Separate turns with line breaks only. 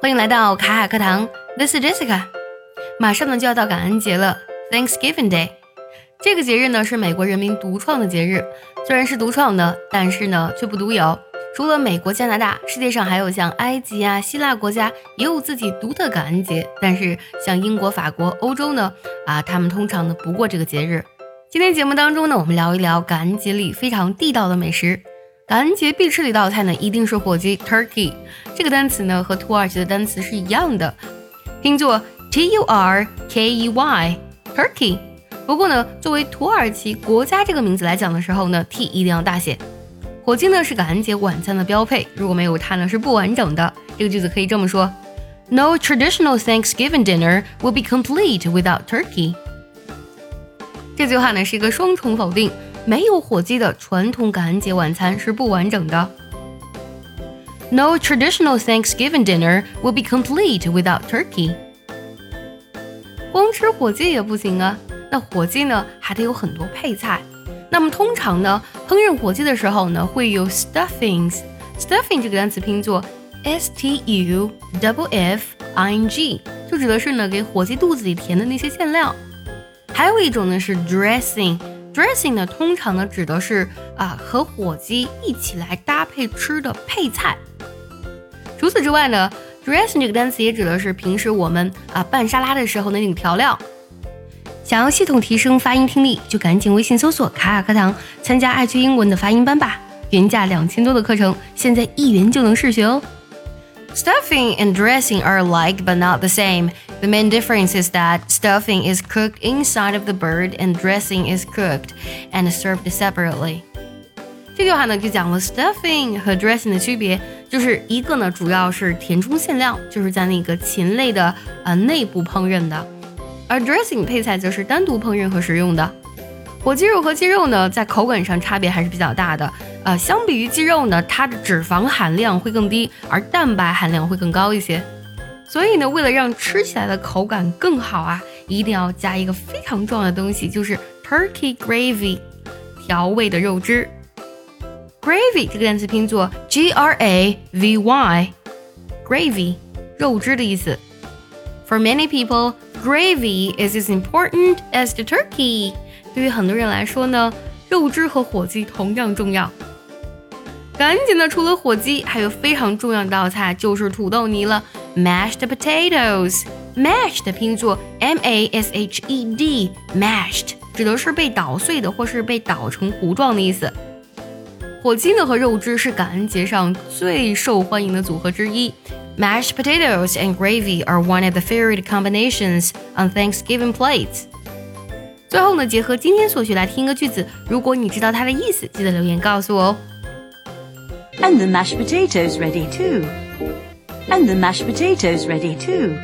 欢迎来到卡卡课堂，This is Jessica。马上呢就要到感恩节了，Thanksgiving Day。这个节日呢是美国人民独创的节日，虽然是独创的，但是呢却不独有。除了美国、加拿大，世界上还有像埃及啊、希腊国家也有自己独特感恩节。但是像英国、法国、欧洲呢，啊，他们通常呢不过这个节日。今天节目当中呢，我们聊一聊感恩节里非常地道的美食。感恩节必吃的一道菜呢，一定是火鸡 （turkey）。这个单词呢，和土耳其的单词是一样的，拼作 t u r k e y（turkey）。不过呢，作为土耳其国家这个名字来讲的时候呢，t 一定要大写。火鸡呢是感恩节晚餐的标配，如果没有它呢是不完整的。这个句子可以这么说：No traditional Thanksgiving dinner will be complete without turkey。这句话呢是一个双重否定。没有火鸡的传统感恩节晚餐是不完整的。No traditional Thanksgiving dinner will be complete without turkey。光吃火鸡也不行啊，那火鸡呢还得有很多配菜。那么通常呢，烹饪火鸡的时候呢，会有 stuffings。stuffing 这个单词拼作 s t u w f i n g，就指的是呢给火鸡肚子里填的那些馅料。还有一种呢是 dressing。Dressing 呢，通常呢指的是啊和火鸡一起来搭配吃的配菜。除此之外呢，dressing 这个单词也指的是平时我们啊拌沙拉的时候那种调料。想要系统提升发音听力，就赶紧微信搜索“卡卡课堂”，参加爱趣英文的发音班吧。原价两千多的课程，现在一元就能试学哦。Stuffing and dressing are alike but not the same. The main difference is that stuffing is cooked inside of the bird and dressing is cooked and served separately. 这句话呢就讲了 stuffing 和 dressing 的区别，就是一个呢主要是填充馅料，就是在那个禽类的呃内部烹饪的，而 dressing 配菜则是单独烹饪和食用的。火鸡肉和鸡肉呢，在口感上差别还是比较大的。呃，相比于鸡肉呢，它的脂肪含量会更低，而蛋白含量会更高一些。所以呢，为了让吃起来的口感更好啊，一定要加一个非常重要的东西，就是 turkey gravy，调味的肉汁。gravy 这个单词拼作 g r a v y，gravy，肉汁的意思。For many people, gravy is as important as the turkey. 对于很多人来说呢，肉汁和火鸡同样重要。感恩节呢，除了火鸡，还有非常重要的一道菜就是土豆泥了，mashed potatoes。mashed 拼作 m a s h e d，mashed 指的是被捣碎的或是被捣成糊状的意思。 火鸡呢和肉汁是感恩节上最受欢迎的组合之一。Mashed potatoes and gravy are one of the favorite combinations on Thanksgiving plates. 最后呢，结合今天所学来听一个句子，如果你知道它的意思，记得留言告诉我哦。
And the mashed potatoes ready too. And the mashed potatoes ready too.